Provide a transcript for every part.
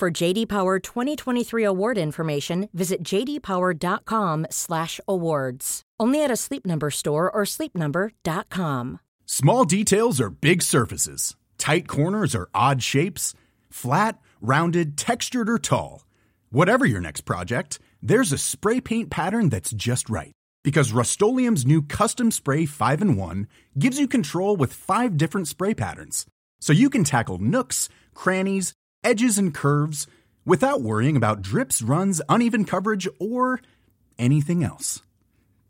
For JD Power 2023 award information, visit jdpower.com/awards. Only at a Sleep Number store or sleepnumber.com. Small details are big surfaces. Tight corners are odd shapes. Flat, rounded, textured, or tall. Whatever your next project, there's a spray paint pattern that's just right. Because Rust new Custom Spray 5 and 1 gives you control with five different spray patterns. So you can tackle nooks, crannies, edges, and curves without worrying about drips, runs, uneven coverage, or anything else.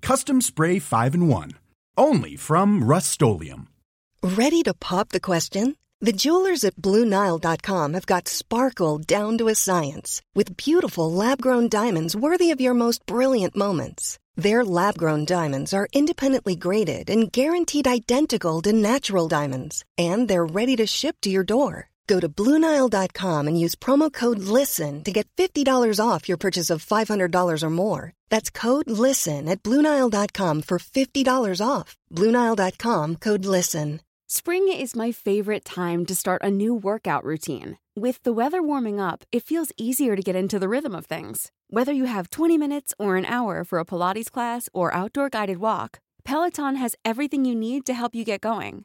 Custom Spray 5 and 1. Only from Rust Ready to pop the question? The jewelers at BlueNile.com have got sparkle down to a science with beautiful lab grown diamonds worthy of your most brilliant moments. Their lab grown diamonds are independently graded and guaranteed identical to natural diamonds, and they're ready to ship to your door. Go to Bluenile.com and use promo code LISTEN to get $50 off your purchase of $500 or more. That's code LISTEN at Bluenile.com for $50 off. Bluenile.com code LISTEN. Spring is my favorite time to start a new workout routine. With the weather warming up, it feels easier to get into the rhythm of things. Whether you have 20 minutes or an hour for a Pilates class or outdoor guided walk, Peloton has everything you need to help you get going.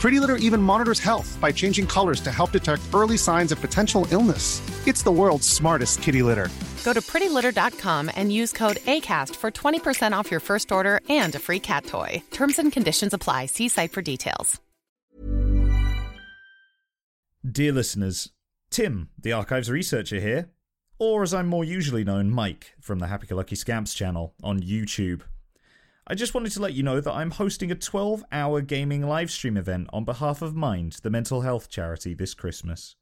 Pretty Litter even monitors health by changing colors to help detect early signs of potential illness. It's the world's smartest kitty litter. Go to prettylitter.com and use code ACAST for 20% off your first order and a free cat toy. Terms and conditions apply. See site for details. Dear listeners, Tim, the archives researcher here, or as I'm more usually known, Mike from the Happy Go Lucky Scamps channel on YouTube. I just wanted to let you know that I'm hosting a 12 hour gaming livestream event on behalf of Mind, the mental health charity, this Christmas.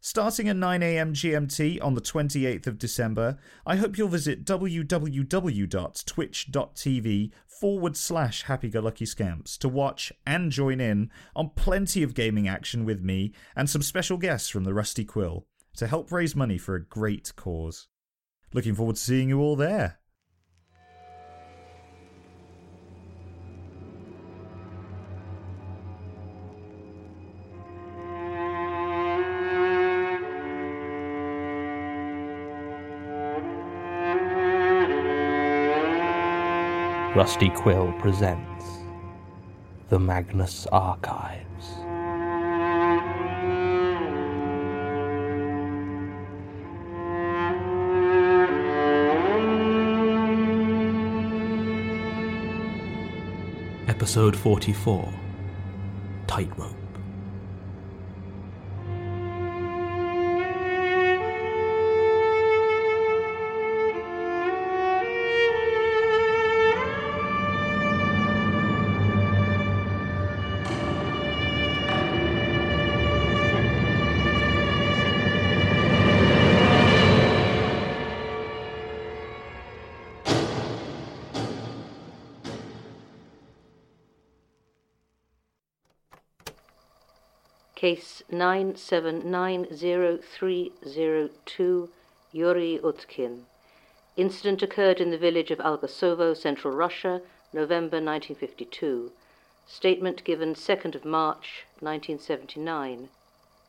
Starting at 9am GMT on the 28th of December, I hope you'll visit www.twitch.tv forward slash happy go lucky scamps to watch and join in on plenty of gaming action with me and some special guests from the Rusty Quill to help raise money for a great cause. Looking forward to seeing you all there. Rusty Quill presents The Magnus Archives. Episode 44 Tightrope. 9790302, Yuri Utkin. Incident occurred in the village of Algasovo, Central Russia, November 1952. Statement given 2nd of March 1979.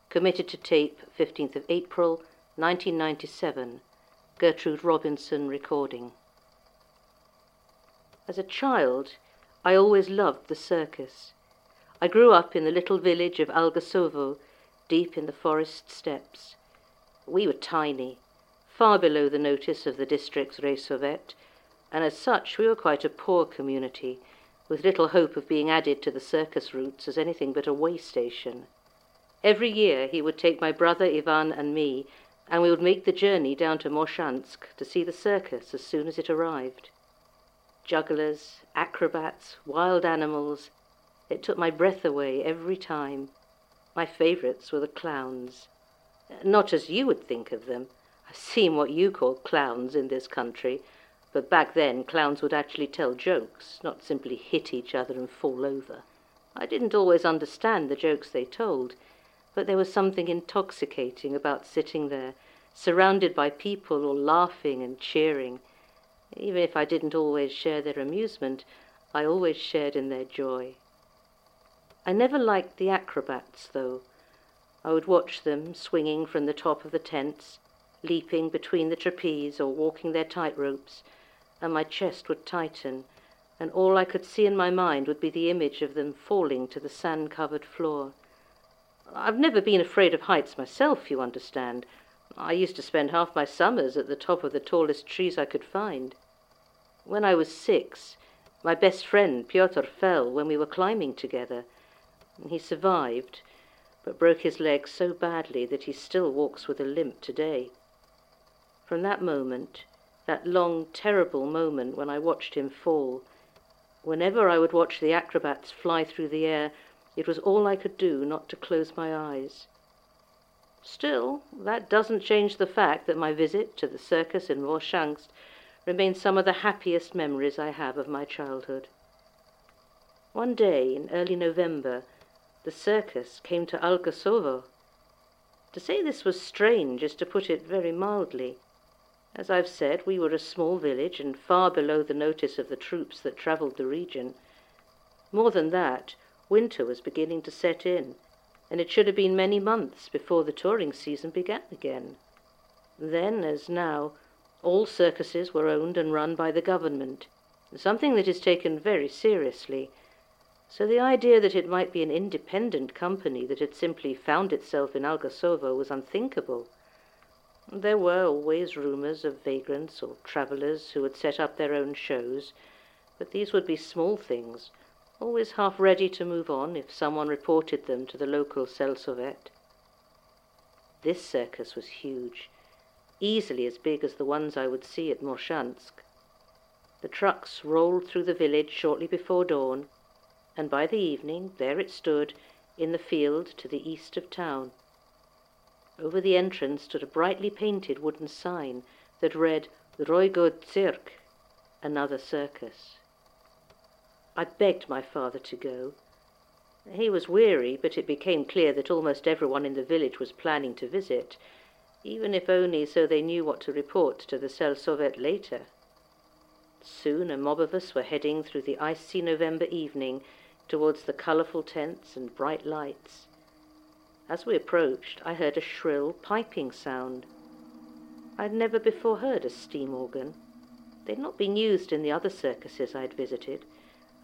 Committed to tape 15th of April 1997. Gertrude Robinson recording. As a child, I always loved the circus. I grew up in the little village of Algasovo, deep in the forest steppes. We were tiny, far below the notice of the district's Raisovet, and as such we were quite a poor community, with little hope of being added to the circus routes as anything but a way station. Every year he would take my brother Ivan and me, and we would make the journey down to Morshansk to see the circus as soon as it arrived. Jugglers, acrobats, wild animals, it took my breath away every time. My favourites were the clowns. Uh, not as you would think of them. I've seen what you call clowns in this country, but back then clowns would actually tell jokes, not simply hit each other and fall over. I didn't always understand the jokes they told, but there was something intoxicating about sitting there, surrounded by people all laughing and cheering. Even if I didn't always share their amusement, I always shared in their joy. I never liked the acrobats, though. I would watch them swinging from the top of the tents, leaping between the trapeze or walking their tight ropes, and my chest would tighten, and all I could see in my mind would be the image of them falling to the sand covered floor. I've never been afraid of heights myself, you understand. I used to spend half my summers at the top of the tallest trees I could find. When I was six, my best friend Pyotr fell when we were climbing together. He survived, but broke his leg so badly that he still walks with a limp today. From that moment, that long, terrible moment when I watched him fall, whenever I would watch the acrobats fly through the air, it was all I could do not to close my eyes. Still, that doesn't change the fact that my visit to the circus in Morshansk remains some of the happiest memories I have of my childhood. One day in early November, the circus came to Algasovo. To say this was strange is to put it very mildly. As I've said, we were a small village and far below the notice of the troops that travelled the region. More than that, winter was beginning to set in, and it should have been many months before the touring season began again. Then, as now, all circuses were owned and run by the government, something that is taken very seriously. So the idea that it might be an independent company that had simply found itself in Algasovo was unthinkable. There were always rumours of vagrants or travellers who had set up their own shows, but these would be small things, always half ready to move on if someone reported them to the local Selsovet. This circus was huge, easily as big as the ones I would see at Morshansk. The trucks rolled through the village shortly before dawn, and by the evening there it stood in the field to the east of town. Over the entrance stood a brightly painted wooden sign that read Roygod Cirque, another circus. I begged my father to go. He was weary, but it became clear that almost everyone in the village was planning to visit, even if only so they knew what to report to the Selsovet later. Soon a mob of us were heading through the icy November evening towards the colourful tents and bright lights. As we approached, I heard a shrill piping sound. I had never before heard a steam organ. They had not been used in the other circuses I had visited,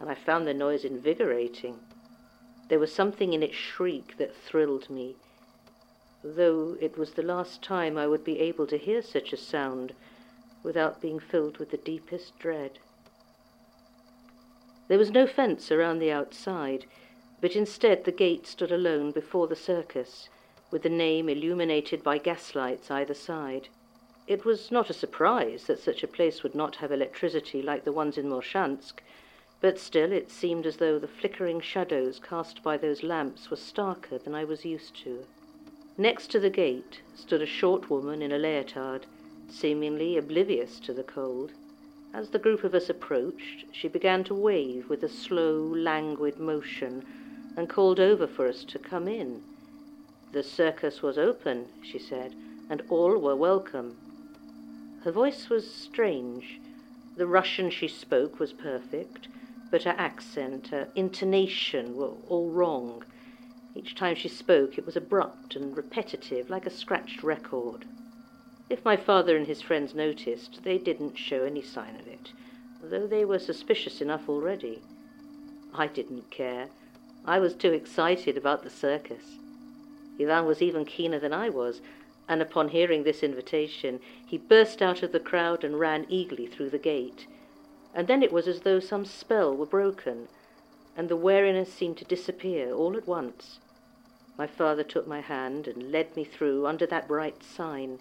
and I found the noise invigorating. There was something in its shriek that thrilled me, though it was the last time I would be able to hear such a sound without being filled with the deepest dread. There was no fence around the outside, but instead the gate stood alone before the circus, with the name illuminated by gaslights either side. It was not a surprise that such a place would not have electricity like the ones in Morshansk, but still it seemed as though the flickering shadows cast by those lamps were starker than I was used to. Next to the gate stood a short woman in a leotard, seemingly oblivious to the cold. As the group of us approached, she began to wave with a slow, languid motion and called over for us to come in. The circus was open, she said, and all were welcome. Her voice was strange. The Russian she spoke was perfect, but her accent, her intonation were all wrong. Each time she spoke, it was abrupt and repetitive, like a scratched record. If my father and his friends noticed, they didn't show any sign of it, though they were suspicious enough already. I didn't care. I was too excited about the circus. Ivan was even keener than I was, and upon hearing this invitation, he burst out of the crowd and ran eagerly through the gate. And then it was as though some spell were broken, and the wariness seemed to disappear all at once. My father took my hand and led me through under that bright sign,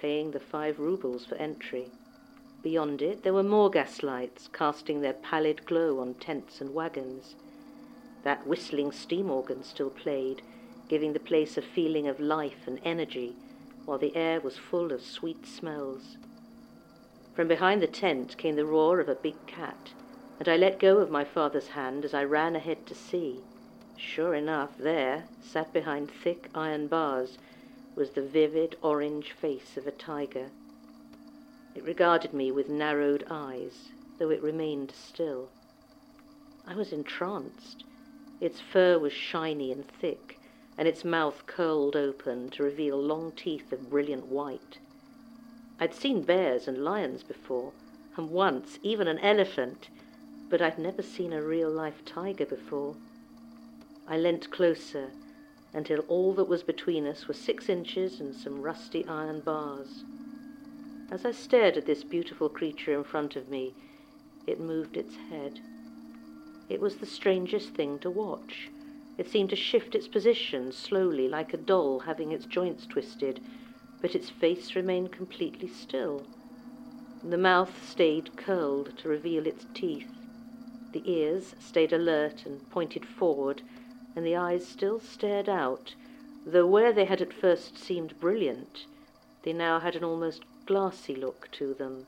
paying the five roubles for entry. Beyond it there were more gaslights, casting their pallid glow on tents and wagons. That whistling steam organ still played, giving the place a feeling of life and energy, while the air was full of sweet smells. From behind the tent came the roar of a big cat, and I let go of my father's hand as I ran ahead to see. Sure enough, there, sat behind thick iron bars, was the vivid orange face of a tiger. It regarded me with narrowed eyes, though it remained still. I was entranced. Its fur was shiny and thick, and its mouth curled open to reveal long teeth of brilliant white. I'd seen bears and lions before, and once even an elephant, but I'd never seen a real life tiger before. I leant closer until all that was between us was six inches and some rusty iron bars. As I stared at this beautiful creature in front of me, it moved its head. It was the strangest thing to watch. It seemed to shift its position slowly, like a doll having its joints twisted, but its face remained completely still. The mouth stayed curled to reveal its teeth. The ears stayed alert and pointed forward, and the eyes still stared out, though where they had at first seemed brilliant, they now had an almost glassy look to them.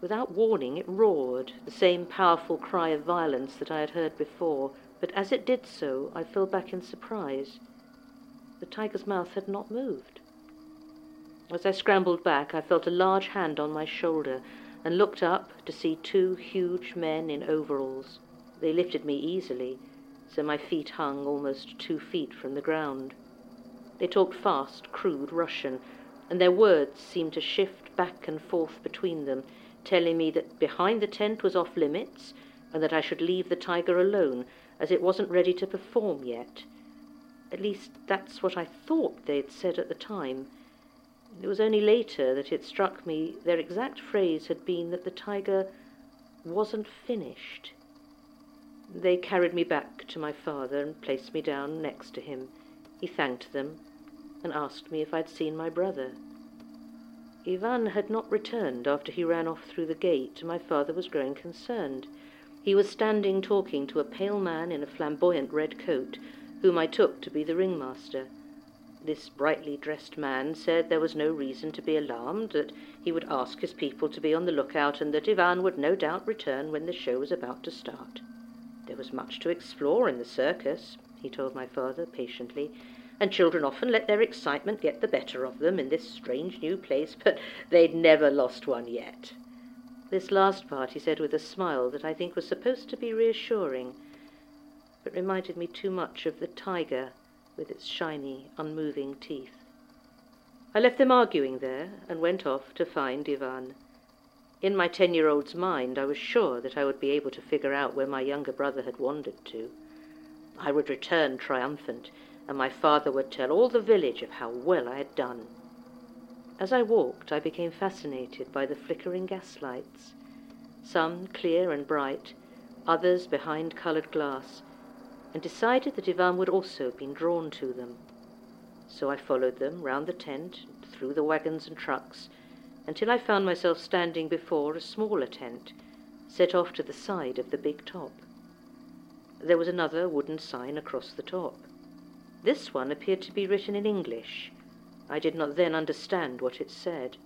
Without warning, it roared, the same powerful cry of violence that I had heard before, but as it did so, I fell back in surprise. The tiger's mouth had not moved. As I scrambled back, I felt a large hand on my shoulder and looked up to see two huge men in overalls. They lifted me easily, so my feet hung almost two feet from the ground. They talked fast, crude Russian, and their words seemed to shift back and forth between them, telling me that behind the tent was off limits and that I should leave the tiger alone, as it wasn't ready to perform yet. At least that's what I thought they'd said at the time. It was only later that it struck me their exact phrase had been that the tiger wasn't finished. They carried me back to my father and placed me down next to him. He thanked them and asked me if I'd seen my brother. Ivan had not returned after he ran off through the gate, and my father was growing concerned. He was standing talking to a pale man in a flamboyant red coat, whom I took to be the ringmaster. This brightly dressed man said there was no reason to be alarmed, that he would ask his people to be on the lookout, and that Ivan would no doubt return when the show was about to start. There was much to explore in the circus, he told my father patiently, and children often let their excitement get the better of them in this strange new place, but they'd never lost one yet. This last part he said with a smile that I think was supposed to be reassuring, but reminded me too much of the tiger with its shiny, unmoving teeth. I left them arguing there and went off to find Ivan. In my ten year old's mind, I was sure that I would be able to figure out where my younger brother had wandered to. I would return triumphant, and my father would tell all the village of how well I had done. As I walked, I became fascinated by the flickering gaslights, some clear and bright, others behind coloured glass, and decided that Ivan would also have been drawn to them. So I followed them round the tent, through the wagons and trucks, until I found myself standing before a smaller tent, set off to the side of the big top. There was another wooden sign across the top. This one appeared to be written in English. I did not then understand what it said.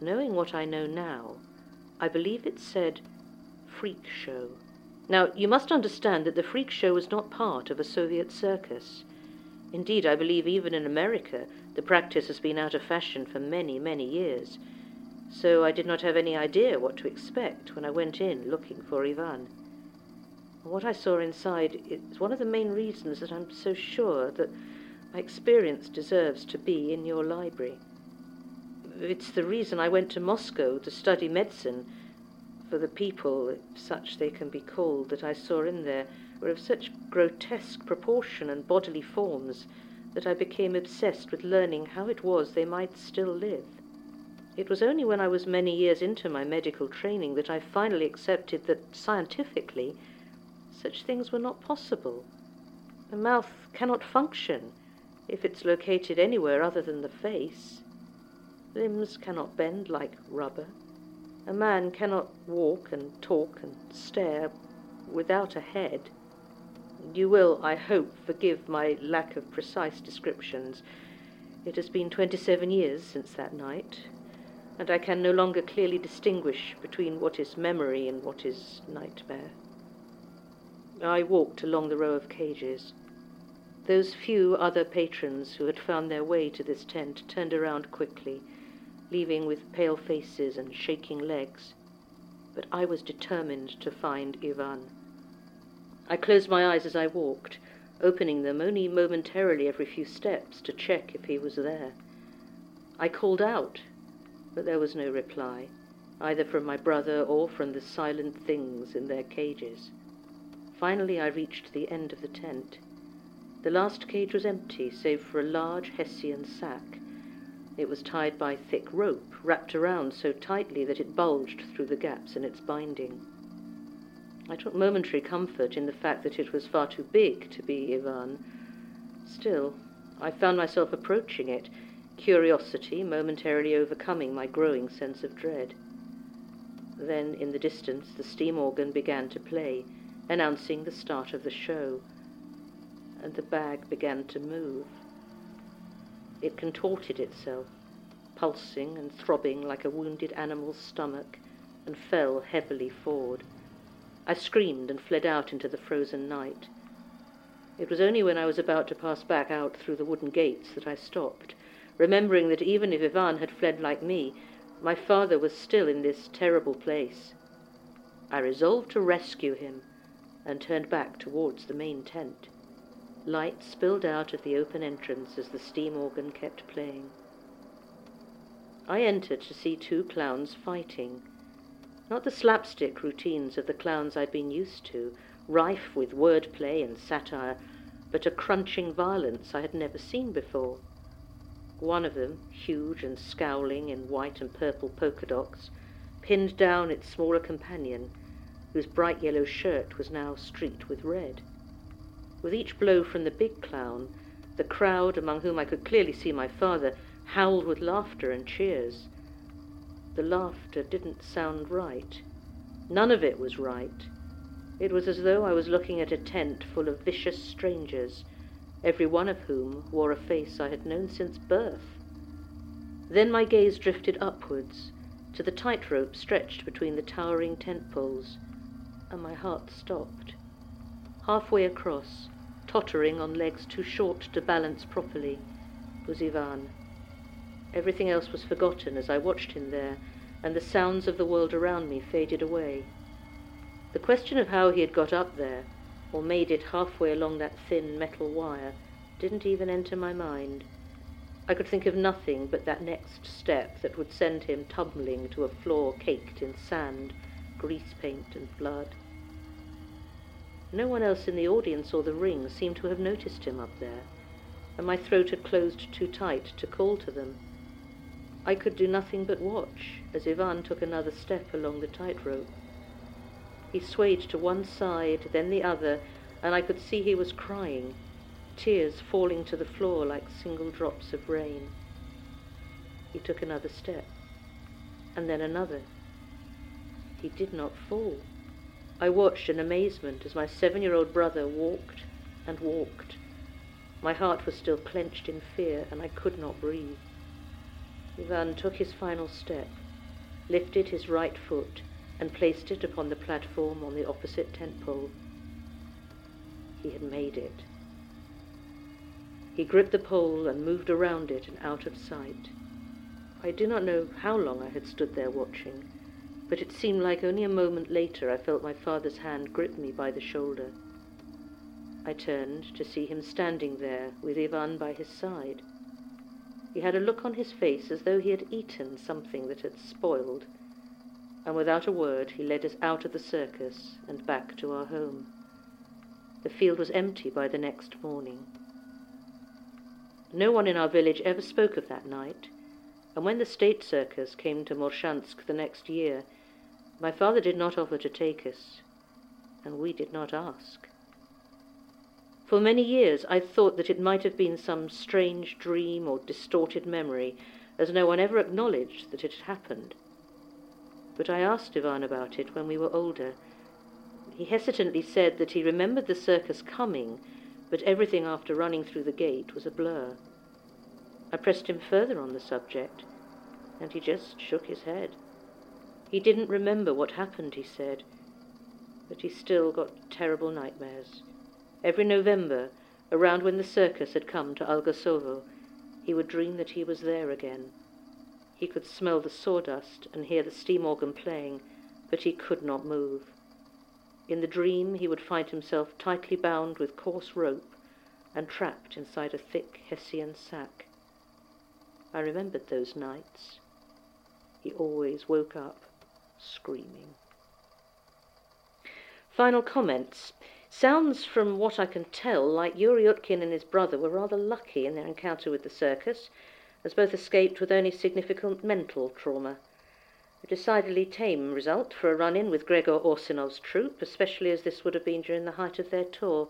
Knowing what I know now, I believe it said freak show. Now, you must understand that the freak show was not part of a Soviet circus. Indeed, I believe even in America the practice has been out of fashion for many, many years. So I did not have any idea what to expect when I went in looking for Ivan. What I saw inside is one of the main reasons that I'm so sure that my experience deserves to be in your library. It's the reason I went to Moscow to study medicine, for the people, if such they can be called, that I saw in there were of such grotesque proportion and bodily forms that I became obsessed with learning how it was they might still live. It was only when I was many years into my medical training that I finally accepted that scientifically such things were not possible. The mouth cannot function if it's located anywhere other than the face. Limbs cannot bend like rubber. A man cannot walk and talk and stare without a head. You will, I hope, forgive my lack of precise descriptions. It has been twenty seven years since that night, and I can no longer clearly distinguish between what is memory and what is nightmare. I walked along the row of cages. Those few other patrons who had found their way to this tent turned around quickly, leaving with pale faces and shaking legs. But I was determined to find Ivan. I closed my eyes as I walked, opening them only momentarily every few steps to check if he was there. I called out, but there was no reply, either from my brother or from the silent things in their cages. Finally, I reached the end of the tent. The last cage was empty, save for a large Hessian sack. It was tied by thick rope, wrapped around so tightly that it bulged through the gaps in its binding. I took momentary comfort in the fact that it was far too big to be Ivan. Still, I found myself approaching it, curiosity momentarily overcoming my growing sense of dread. Then, in the distance, the steam organ began to play, announcing the start of the show, and the bag began to move. It contorted itself, pulsing and throbbing like a wounded animal's stomach, and fell heavily forward. I screamed and fled out into the frozen night. It was only when I was about to pass back out through the wooden gates that I stopped, remembering that even if Ivan had fled like me, my father was still in this terrible place. I resolved to rescue him and turned back towards the main tent. Light spilled out at the open entrance as the steam organ kept playing. I entered to see two clowns fighting. Not the slapstick routines of the clowns I'd been used to, rife with wordplay and satire, but a crunching violence I had never seen before. One of them, huge and scowling in white and purple polka dots, pinned down its smaller companion, whose bright yellow shirt was now streaked with red. With each blow from the big clown, the crowd, among whom I could clearly see my father, howled with laughter and cheers. The laughter didn't sound right. None of it was right. It was as though I was looking at a tent full of vicious strangers, every one of whom wore a face I had known since birth. Then my gaze drifted upwards to the tightrope stretched between the towering tent poles, and my heart stopped. Halfway across, tottering on legs too short to balance properly, was Ivan. Everything else was forgotten as I watched him there, and the sounds of the world around me faded away. The question of how he had got up there, or made it halfway along that thin metal wire, didn't even enter my mind. I could think of nothing but that next step that would send him tumbling to a floor caked in sand, grease paint, and blood. No one else in the audience or the ring seemed to have noticed him up there, and my throat had closed too tight to call to them. I could do nothing but watch as Ivan took another step along the tightrope. He swayed to one side, then the other, and I could see he was crying, tears falling to the floor like single drops of rain. He took another step, and then another. He did not fall. I watched in amazement as my seven year old brother walked and walked. My heart was still clenched in fear, and I could not breathe. Ivan took his final step, lifted his right foot, and placed it upon the platform on the opposite tent pole. He had made it. He gripped the pole and moved around it and out of sight. I do not know how long I had stood there watching, but it seemed like only a moment later I felt my father's hand grip me by the shoulder. I turned to see him standing there with Ivan by his side. He had a look on his face as though he had eaten something that had spoiled, and without a word he led us out of the circus and back to our home. The field was empty by the next morning. No one in our village ever spoke of that night, and when the state circus came to Morshansk the next year, my father did not offer to take us, and we did not ask. For many years I thought that it might have been some strange dream or distorted memory, as no one ever acknowledged that it had happened. But I asked Ivan about it when we were older. He hesitantly said that he remembered the circus coming, but everything after running through the gate was a blur. I pressed him further on the subject, and he just shook his head. He didn't remember what happened, he said, but he still got terrible nightmares. Every November, around when the circus had come to Algasovo, he would dream that he was there again. He could smell the sawdust and hear the steam organ playing, but he could not move. In the dream, he would find himself tightly bound with coarse rope and trapped inside a thick Hessian sack. I remembered those nights. He always woke up screaming. Final comments. Sounds, from what I can tell, like Yuri Utkin and his brother were rather lucky in their encounter with the circus, as both escaped with only significant mental trauma. A decidedly tame result for a run in with Gregor Orsinov's troupe, especially as this would have been during the height of their tour.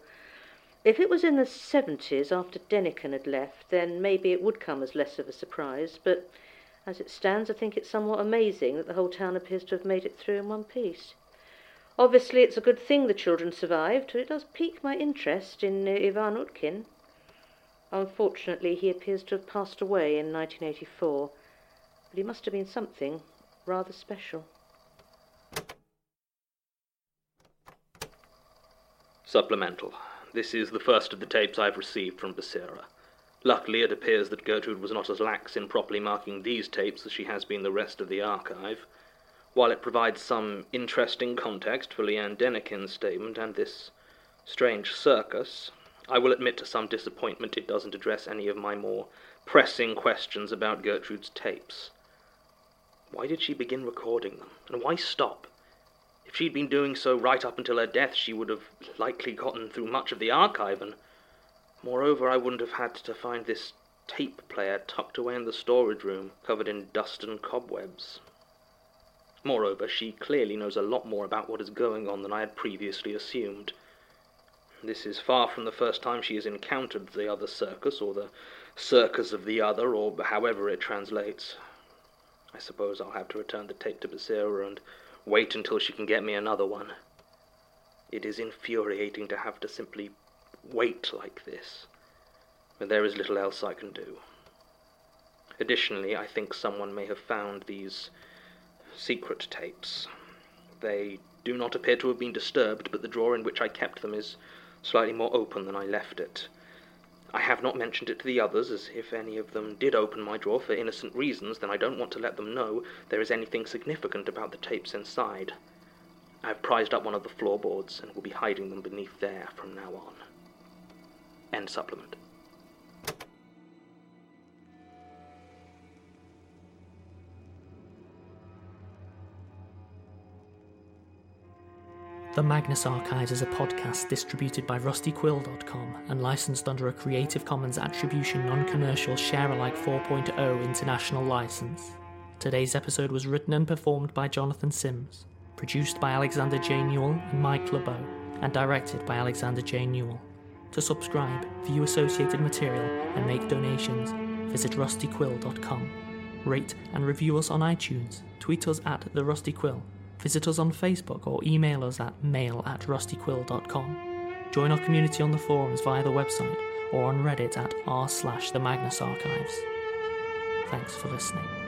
If it was in the 70s after Denikin had left, then maybe it would come as less of a surprise, but as it stands, I think it's somewhat amazing that the whole town appears to have made it through in one piece. Obviously, it's a good thing the children survived, but it does pique my interest in uh, Ivan Utkin. Unfortunately, he appears to have passed away in 1984, but he must have been something rather special. Supplemental. This is the first of the tapes I've received from Basira. Luckily, it appears that Gertrude was not as lax in properly marking these tapes as she has been the rest of the archive. While it provides some interesting context for Leanne Denikin's statement and this strange circus, I will admit to some disappointment it doesn't address any of my more pressing questions about Gertrude's tapes. Why did she begin recording them, and why stop? If she'd been doing so right up until her death, she would have likely gotten through much of the archive, and moreover, I wouldn't have had to find this tape player tucked away in the storage room, covered in dust and cobwebs. Moreover, she clearly knows a lot more about what is going on than I had previously assumed. This is far from the first time she has encountered the other circus, or the circus of the other, or however it translates. I suppose I'll have to return the tape to Basira and wait until she can get me another one. It is infuriating to have to simply wait like this, but there is little else I can do. Additionally, I think someone may have found these secret tapes. They do not appear to have been disturbed, but the drawer in which I kept them is slightly more open than I left it. I have not mentioned it to the others, as if any of them did open my drawer for innocent reasons, then I don't want to let them know there is anything significant about the tapes inside. I have prized up one of the floorboards and will be hiding them beneath there from now on. End supplement. The Magnus Archives is a podcast distributed by rustyquill.com and licensed under a Creative Commons Attribution Non Commercial Share Alike 4.0 international license. Today's episode was written and performed by Jonathan Sims, produced by Alexander J. Newell and Mike LeBeau, and directed by Alexander J. Newell. To subscribe, view associated material, and make donations, visit rustyquill.com. Rate and review us on iTunes, tweet us at The Rusty Quill, visit us on Facebook or email us at mail at rustyquill.com. Join our community on the forums via the website or on Reddit at r slash the Magnus Archives. Thanks for listening.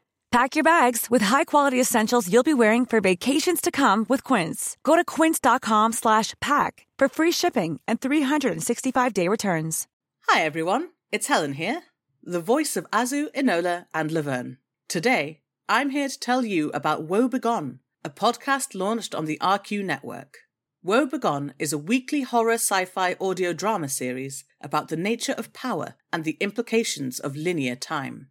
Pack your bags with high-quality essentials you'll be wearing for vacations to come with Quince. Go to quince.com/pack for free shipping and 365-day returns. Hi everyone, it's Helen here, the voice of Azu, Enola, and Laverne. Today, I'm here to tell you about Woe Begone, a podcast launched on the RQ network. Woe Begone is a weekly horror sci-fi audio drama series about the nature of power and the implications of linear time.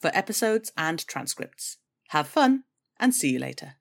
for episodes and transcripts. Have fun and see you later.